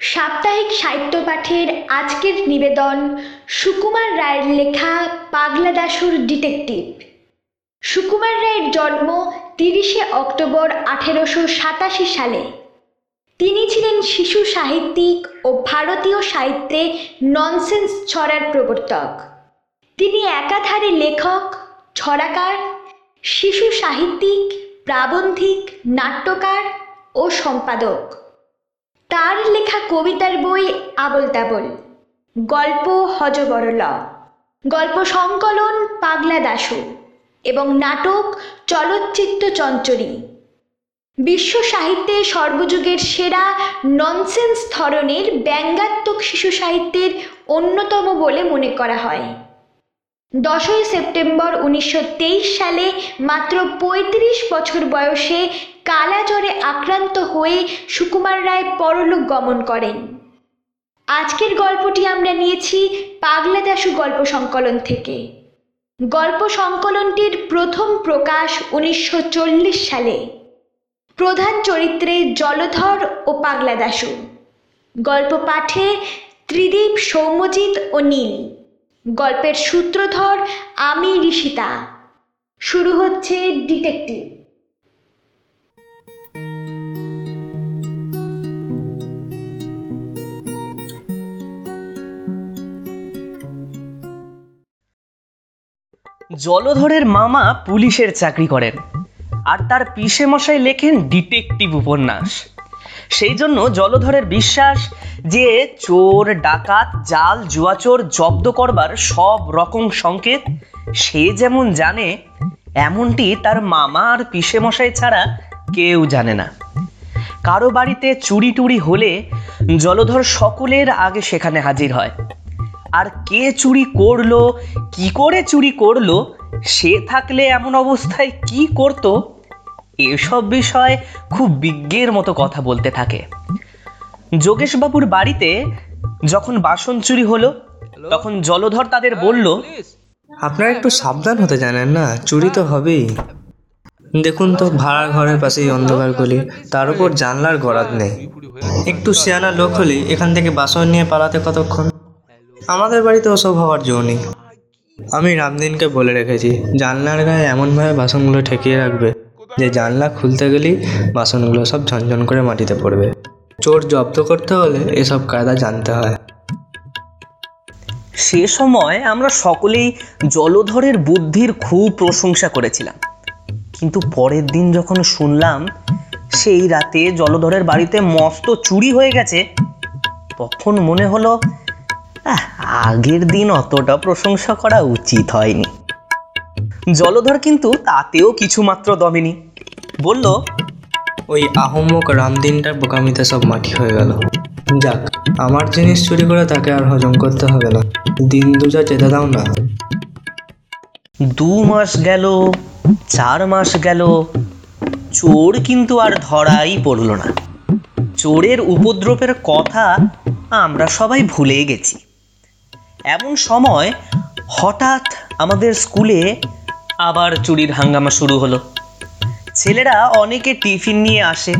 সাপ্তাহিক সাহিত্য পাঠের আজকের নিবেদন সুকুমার রায়ের লেখা পাগলা দাশুর ডিটেকটিভ। সুকুমার রায়ের জন্ম তিরিশে অক্টোবর আঠেরোশো সাতাশি সালে। তিনি ছিলেন শিশু সাহিত্যিক ও ভারতীয় সাহিত্যে ননসেন্স ছড়ার প্রবর্তক। তিনি একাধারে লেখক, ছড়াকার, শিশু সাহিত্যিক, প্রাবন্ধিক, নাট্যকার ও সম্পাদক। তার লেখা কবিতার বই আবল তাবল গল্প হজবরল। গল্প সংকলন পাগলা দাসু এবং নাটক চলচ্চিত্র চঞ্চরী। বিশ্ব সাহিত্যে সর্বযুগের সেরা ননসেন্স ধরনের ব্যঙ্গাত্মক শিশু সাহিত্যের অন্যতম বলে মনে করা হয়। দশই সেপ্টেম্বর উনিশশো তেইশ সালে মাত্র ৩৫ বছর বয়সে কালাজ্বরে আক্রান্ত হয়ে সুকুমার রায় পরলোক গমন করেন। আজকের গল্পটি আমরা নিয়েছি পাগলা দাশু গল্প সংকলন থেকে। গল্প সংকলনটির প্রথম প্রকাশ উনিশশো চল্লিশ সালে। প্রধান চরিত্রে জলধর ও পাগলা দাশু গল্প পাঠে ত্রিদীপ, সৌম্যজিৎ ও নীল। গল্পের সূত্রধর আমি, ঋষিতা। শুরু হচ্ছে ডিটেকটিভ। জলধরের মামা পুলিশের চাকরি করেন। আর তার পিসে মশাই লেখেন ডিটেকটিভ উপন্যাস। সেই জন্য জলধরের বিশ্বাস যে চোর, ডাকাত, জাল, জুয়াচোর জব্দ করবার সব রকম সংকেত, সে যেমন জানে, এমনটি তার মামা আর পিসে মশাই ছাড়া কেউ জানে না। কারও বাড়িতে চুরি টুরি হলে জলধর সকলের আগে সেখানে হাজির হয়। আর কে চুরি করল কি করে চুরি করল সে থাকলে এমন অবস্থায় কি করত? এসব বিষয় খুব বিজ্ঞের মতো কথা বলতে থাকে। যোগেশবাবুর বাড়িতে যখন বাসন চুরি হলো তখন জলধর তাদের বলল আপনারা একটু সাবধান হতে জানেন না চুরি তো হবেই। দেখুন তো ভাড়া ঘরের পাশেই অন্ধকার গলি তার উপর জানলার গরাদ নেই। একটু সেয়ানা লোক হলে এখান থেকে বাসন নিয়ে পালাতে কতক্ষণ? আমাদের বাড়িতে ওসব হওয়ার জো নেই। আমি রামদিনকে বলে রেখেছি জানলার গায়ে এমনভাবে বাসনগুলো ঠেকিয়ে রাখবে যে জানলা খুলতে গেলেই বাসনগুলো সব ঝনঝন করে মাটিতে পড়বে। চোর জব্দ করতে হলে এসব কায়দা জানতে হয়। সে সময় আমরা সকলেই জলধরের বুদ্ধির খুব প্রশংসা করেছিলাম। কিন্তু পরের দিন যখন শুনলাম সেই রাতে জলধরের বাড়িতে মস্ত চুরি হয়ে গেছে তখন মনে হলো "আহ, আগের দিন অতটা প্রশংসা করা উচিত হয়নি। জলধর কিন্তু তাতেও কিছু মাত্র দমেনি। বলল ওই আহম্মক রামদিনটার বোকামিতে সব মাটি হয়ে গেল। যাক আমার জিনিস চুরি করে তাকে আর হজম করতে হবে না। দিন দুজা যেতে দাও না। দু মাস গেল চার মাস গেল চোর কিন্তু আর ধরাই পড়ল না। চোরের উপদ্রবের কথা আমরা সবাই ভুলে গেছি। এমন সময় হঠাৎ আমাদের স্কুলে আবার চুরির হাঙ্গামা শুরু হলো। ছেলেরা অনেকে টিফিন নিয়ে আসে,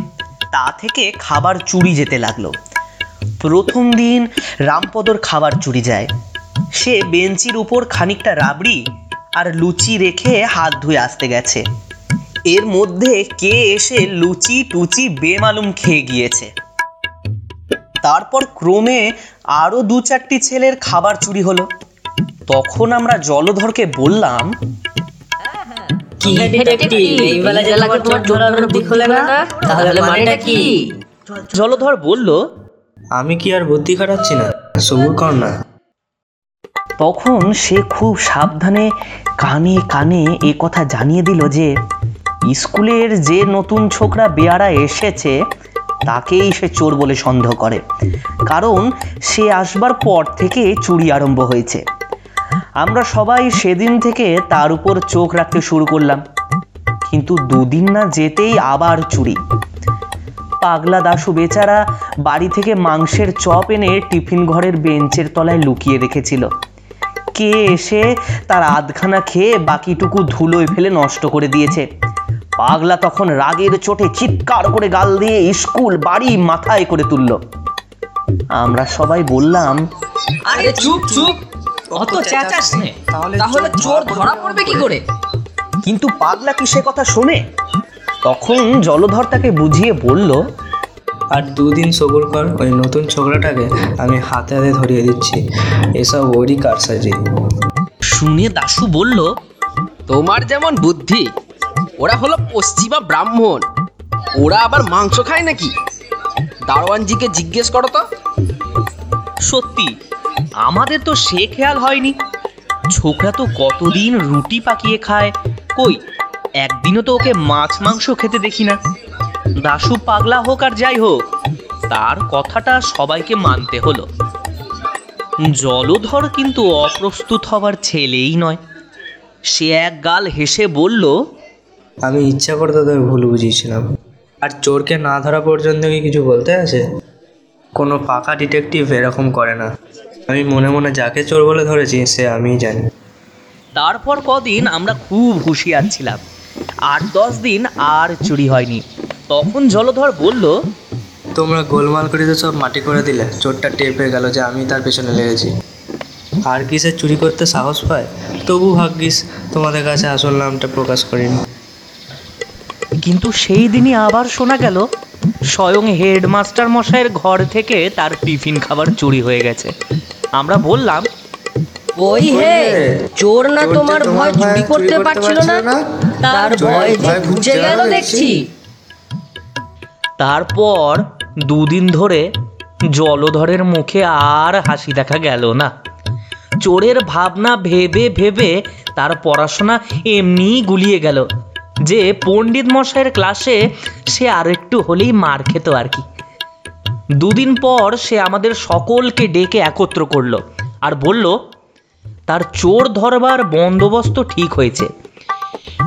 তা থেকে খাবার চুরি যেতে লাগল। প্রথম দিন রামপদর খাবার চুরি যায়। সে বেঞ্চির উপর খানিকটা রাবড়ি আর লুচি রেখে হাত ধুয়ে আসতে গেছে। এর মধ্যে কে এসে লুচি টুচি বেমালুম খেয়ে গিয়েছে। তারপর ক্রমে আরও দু চারটি ছেলের খাবার চুরি হলো। তখন আমরা জলধরকে বললাম কি তাহলে মানেটা কি? জলধর বলল আমি কি আর বুদ্ধি খাটাচ্ছি না? সবুর কর না। তখন সে খুব সাবধানে কানে কানে এ কথা জানিয়ে দিল যে স্কুলের যে নতুন ছোকরা বেয়ারা এসেছে তাকেই সে চোর বলে সন্দেহ করে। কারণ সে আসবার পর থেকে চুরি আরম্ভ হয়েছে। আমরা সবাই সেদিন থেকে তার উপর চোখ রাখতে শুরু করলাম। কিন্তু দুদিন না যেতেই আবার চুরি। পাগলা দাশু বেচারা বাড়ি থেকে মাংসের চপ এনে টিফিন ঘরের বেঞ্চের তলায় লুকিয়ে রেখেছিল। কে এসে তার আধখানা খেয়ে বাকিটুকু ধুলোয় ফেলে নষ্ট করে দিয়েছে? পাগলা তখন রাগের চোটে চিৎকার করে গাল দিয়ে স্কুল বাড়ি মাথায় করে তুলল। আমরা সবাই বললাম আরে চুপ চুপ অত চেঁচাস নে তাহলে চোর ধরা পড়বে কি করে? কিন্তু পাগলা কি সে কথা শোনে? তখন জলধর তাকে বুঝিয়ে বলল আর দুদিন সবুর কর ওই নতুন ছোকরাটাকে আমি হাতে হাতে ধরিয়ে দিচ্ছি। এসব ওরই কারসাজি। শুনে দাশু বলল তোমার যেমন বুদ্ধি ওরা হলো পশ্চিমা ব্রাহ্মণ। ওরা আবার মাংস খায় নাকি? দারোয়ানজিকে জিজ্ঞেস করো তো। সত্যি, আমাদের তো সে খেয়াল হয়নি। ছোকরা তো কতদিন রুটি পাকিয়ে খায়। কই, একদিনও তো ওকে মাছ মাংস খেতে দেখি না। দাশু পাগলা হোক আর যাই হোক, তার কথাটা সবাইকে মানতে হলো। জলধর কিন্তু অপ্রস্তুত হবার ছেলেই নয়। সে এক গাল হেসে বলল আমি ইচ্ছা করে তোদের ভুল বুঝিয়েছিলাম। আর চোরকে না ধরা পর্যন্ত কি কিছু বলতে আছে? কোনো পাকা ডিটেকটিভ এরকম করে না। আমি মনে মনে যাকে চোর বলে ধরেছি সে আমিই জানি। তারপর কদিন আমরা খুব হুঁশিয়ার ছিলাম। আট দশ দিন আর চুরি হয়নি। তখন জলধর বলল তোমরা গোলমাল করে তো সব মাটি করে দিলে। চোরটা টের পেয়ে গেল যে আমি তার পেছনে লেগেছি। আর কি সে চুরি করতে সাহস পায়? তবু ভাগ্যিস তোমাদের কাছে আসল নামটা প্রকাশ করিনি। কিন্তু সেই দিনই আবার শোনা গেল স্বয়ং হেডমাস্টার মশাইয়ের ঘর থেকে তার টিফিন খাবার চুরি হয়ে গেছে। আমরা বললাম ওই হে চোর না তোমার ভয় চুরি করতে পারছিল না তার ভয় যে ঘুচে গেল দেখছি। তারপর দুদিন ধরে জলধরের মুখে আর হাসি দেখা গেল না। চোরের ভাবনা ভেবে ভেবে তার পড়াশোনা এমনিই গুলিয়ে গেল। যে পণ্ডিত মশাইয়ের ক্লাসে সে আর একটু হলেই মার খেত আর কি। দুদিন পর সে আমাদের সকলকে ডেকে একত্র করল আর বলল, তার চোর ধরবার বন্দোবস্ত ঠিক হয়েছে।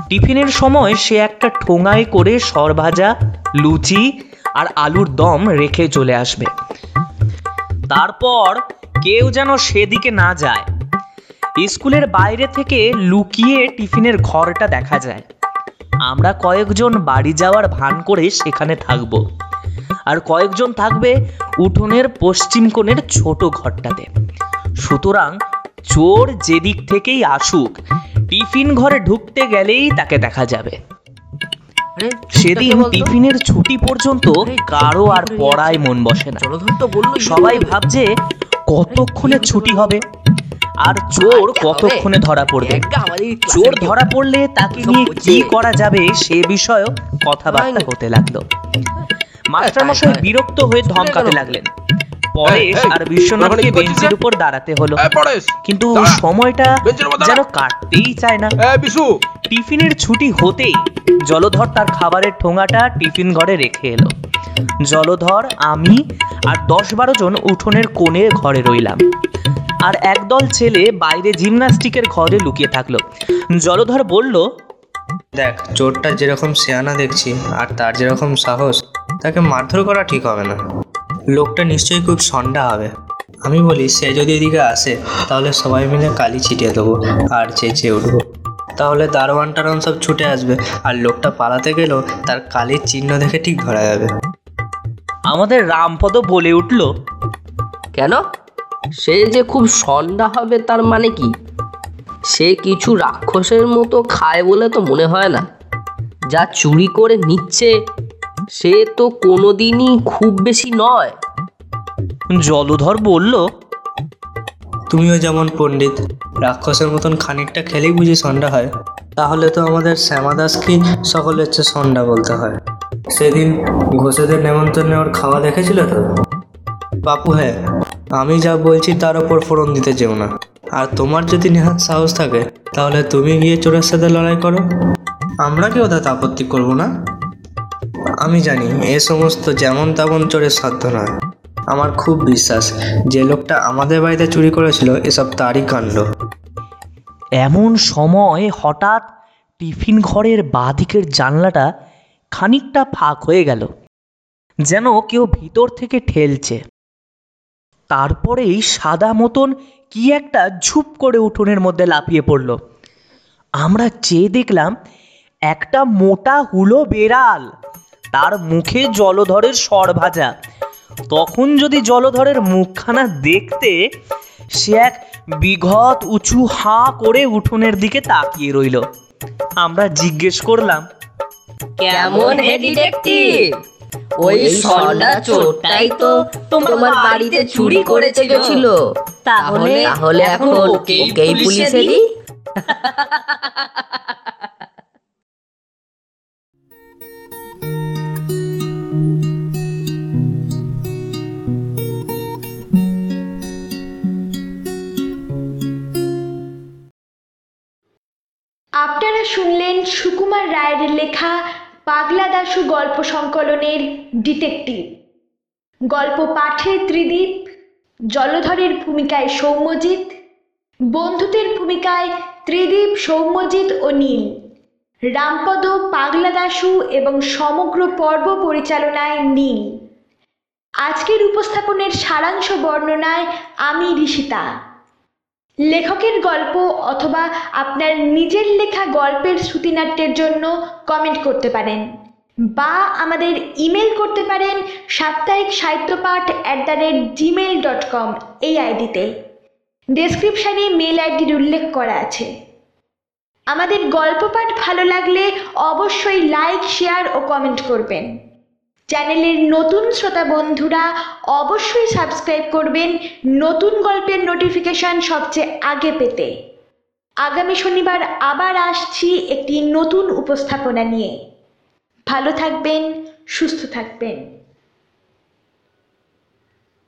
টিফিনের সময় সে একটা ঠোঙায় করে সরভাজা, লুচি আর আলুর দম রেখে চলে আসবে। তারপর কেউ যেন সেদিকে না যায়। স্কুলের বাইরে থেকে লুকিয়ে টিফিনের ঘরটা দেখা যায়। আমরা কয়েকজন বাড়ি যাওয়ার ভান করে সেখানে থাকব। আর কয়েকজন থাকবে উঠোনের পশ্চিম কোণের ছোট ঘরটাতে। সুতরাং চোর যেদিক থেকেই আসুক টিফিন ঘরে ঢুকতে গেলেই তাকে দেখা যাবে। সেদিন টিফিনের ছুটি পর্যন্ত কারও আর পড়ায় মন বসে না। জলধর তো বলল সবাই ভাবছে কতক্ষণে ছুটি হবে? আর চোর কতক্ষণে ধরা পড়বে? চোর ধরা পড়লে তাকে নিয়ে কি করা যাবে সে বিষয়েও কথাবার্তা হতে লাগল। মাস্টার মশাই বিরক্ত হয়ে ধমকাতে লাগলেন। পরেশ আর বিশ্বনাথকে বেঞ্চের উপর দাঁড়াতে হলো। কিন্তু সময়টা। যেন কাটতেই চায় না। টিফিনের ছুটি হতেই জলধর তার খাবারের ঠোঙাটা টিফিন ঘরে রেখে এলো। জলধর আমি আর দশ বারো জন উঠোনের কোণে ঘরে রইলাম। আর একদল ছেলে বাইরে জিমনাস্টিকের ঘরে লুকিয়ে থাকল। জলধর বলল দেখ চোরটা যেরকম সেয়ানা দেখছি আর তার যেরকম সাহস তাকে মারধর করা ঠিক হবে না। লোকটা নিশ্চয়ই খুব সন্ডা হবে। আমি বলি সে যদি এদিকে আসে তাহলে সবাই মিলে কালি ছিটিয়ে দেবো আর চেঁচিয়ে উঠবো। তাহলে দারোয়ান টারোয়ান সব ছুটে আসবে আর লোকটা পালাতে গেলেও তার কালির চিহ্ন দেখে ঠিক ধরা যাবে। আমাদের রামপদ বলে উঠল কেন? সে যে খুব সন্ধ্যা হবে তার মানে কি? সে কিছু রাক্ষসের মতো খায় বলে তো মনে হয় না। যা চুরি করে নিচ্ছে সে তো কোনোদিনই খুব বেশি নয়। জলধর বলল তুমিও যেমন পণ্ডিত রাক্ষসের মতন খানিকটা খেলেই বুঝি সন্ডা হয়। তাহলে তো আমাদের শ্যামাদাসকেই সকলের চেয়ে সন্ডা বলতে হয়। সেদিন ঘোষেদের নেমন্তন্নে ওর খাওয়া দেখেছিল তো? বাপু হ্যাঁ আমি যা বলছি তার ওপর ফোড়ন দিতে যেও না। আর তোমার যদি নেহাত সাহস থাকে, তাহলে তুমি গিয়ে চোরের সাথে লড়াই করো। আমরা কেউ তাতে আপত্তি করব না? আমি জানি, এ সমস্ত যেমন তেমন চোরের সাধ্য নয়। আমার খুব বিশ্বাস, যে লোকটা আমাদের বাড়িতে চুরি করেছিল, এসব তারই কাণ্ড। এমন সময় হঠাৎ টিফিন ঘরের বাঁদিকের জানলাটা খানিকটা ফাঁক হয়ে গেল, যেন কেউ ভিতর থেকে ঠেলছে। তারপরেই সাদা মতন কি একটা ঝুপ করে উঠোনের মধ্যে লাফিয়ে পড়ল। আমরা চেয়ে দেখলাম একটা মোটা হুলো বেড়াল। তার মুখে জলধরের সর ভাজা। তখন যদি জলধরের মুখখানা দেখতে সে এক বিঘত উঁচু হাঁ করে উঠোনের দিকে তাকিয়ে রইল। আমরা জিজ্ঞেস করলাম কেমন হে ডিটেকটিভ ওই সন্ধ্যা চোরটাই তো তোমার বাড়িতে চুরি করেছে গেছিল তাহলে তাহলে এখন ওকেই পুলিশে আপনারা শুনলেন সুকুমার রায়ের লেখা পাগলা দাশু গল্প সংকলনের ডিটেকটিভ। গল্প পাঠে ত্রিদীপ, জলধরের ভূমিকায় সৌম্যজিৎ, বন্ধুদের ভূমিকায় ত্রিদীপ, সৌম্যজিৎ ও নীল। রামপদ, পাগলা দাশু এবং সমগ্র পর্ব পরিচালনায় নীল। আজকের উপস্থাপনের সারাংশ বর্ণনায় আমি ঋষিতা। লেখকের গল্প অথবা আপনার নিজের লেখা গল্পের শ্রুতিনাট্যের জন্য কমেন্ট করতে পারেন বা আমাদের ইমেল করতে পারেন Saptahik Sahityapath at the rate Gmail dot com এই আইডিতে। ডেসক্রিপশানে মেল আইডির উল্লেখ করা আছে। আমাদের গল্প পাঠ ভালো লাগলে অবশ্যই লাইক শেয়ার ও কমেন্ট করবেন। চ্যানেলের নতুন শ্রোতা বন্ধুরা অবশ্যই সাবস্ক্রাইব করবেন। নতুন গল্পের নোটিফিকেশন সবচেয়ে আগে পেতে। আগামী শনিবার আবার আসছি একটি নতুন উপস্থাপনা নিয়ে। ভালো থাকবেন, সুস্থ থাকবেন।